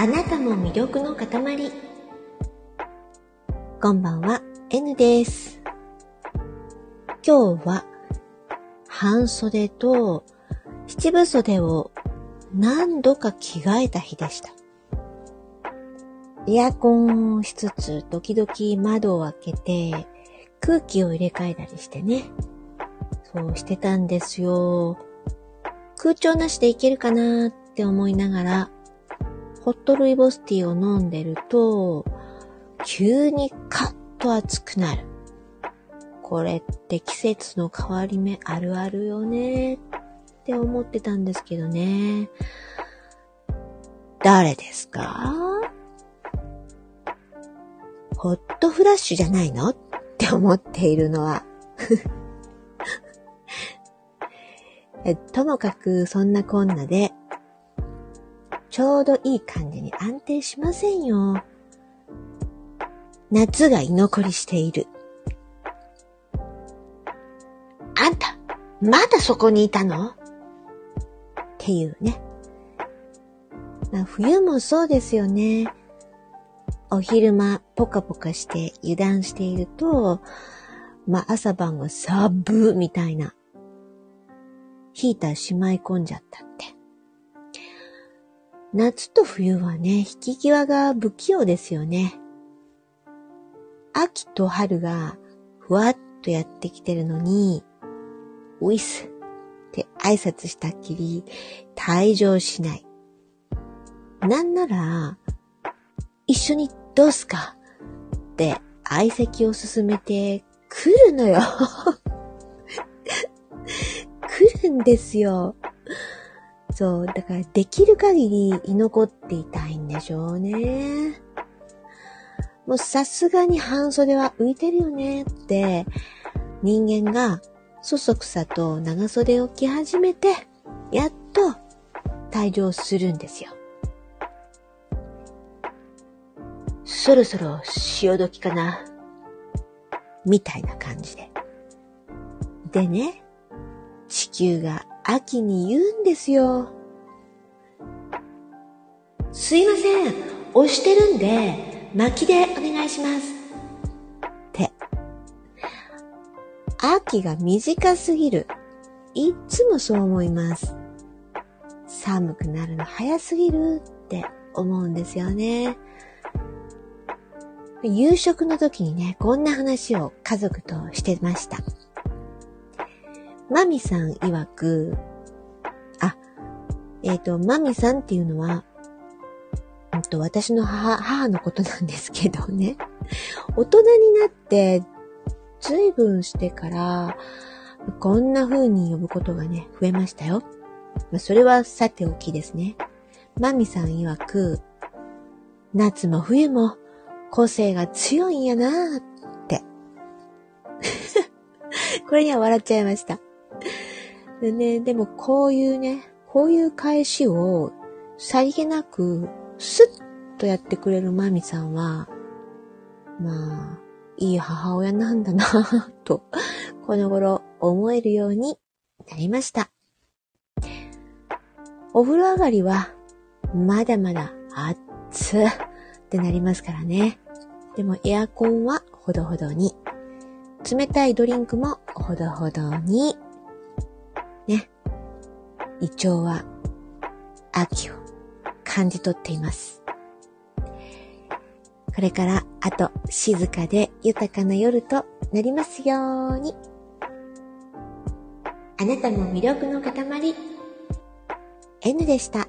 あなたも魅力の塊。こんばんは、N です。今日は、半袖と七分袖を何度か着替えた日でした。エアコンをしつつ、時々窓を開けて、空気を入れ替えたりしてね。そうしてたんですよ。空調なしでいけるかなって思いながら、ホットルイボスティーを飲んでると、急にカッと暑くなる。これって季節の変わり目あるあるよねって思ってたんですけどね。誰ですか？ホットフラッシュじゃないの？って思っているのは ともかくそんなこんなで、ちょうどいい感じに安定しませんよ。夏が居残りしている。あんた、まだそこにいたの？っていうね。まあ、冬もそうですよね。お昼間、ポカポカして油断していると、まあ、朝晩はサブみたいな。ヒーターしまい込んじゃったって。夏と冬はね、引き際が不器用ですよね。秋と春がふわっとやってきてるのに、ウィスって挨拶したっきり退場しない。なんなら、一緒にどうすか？って相席を進めて来るのよ。来るんですよ。そう、だからできる限り居残っていたいんでしょうね。もうさすがに半袖は浮いてるよねって人間がそそくさと長袖を着始めてやっと退場するんですよ。そろそろ潮時かなみたいな感じで。でね、地球が秋に言うんですよ。すいません、押してるんで、巻きでお願いします。って。秋が短すぎる。いっつもそう思います。寒くなるの早すぎるって思うんですよね。夕食の時にね、こんな話を家族としてました。マミさん曰く、あ、えっ、ー、と、マミさんっていうのは、うんと、私の母、母のことなんですけどね。大人になって、随分してから、こんな風に呼ぶことがね、増えましたよ。まあ、それはさておきですね。マミさん曰く、夏も冬も個性が強いんやなーって。これには笑っちゃいました。でね、でもこういうね、こういう返しをさりげなくスッとやってくれるマミさんは、まあ、いい母親なんだな と、この頃思えるようになりました。お風呂上がりは、まだまだ熱ってなりますからね。でもエアコンはほどほどに。冷たいドリンクもほどほどに。胃腸は秋を感じ取っています。これからあと静かで豊かな夜となりますように。あなたも魅力の塊。N でした。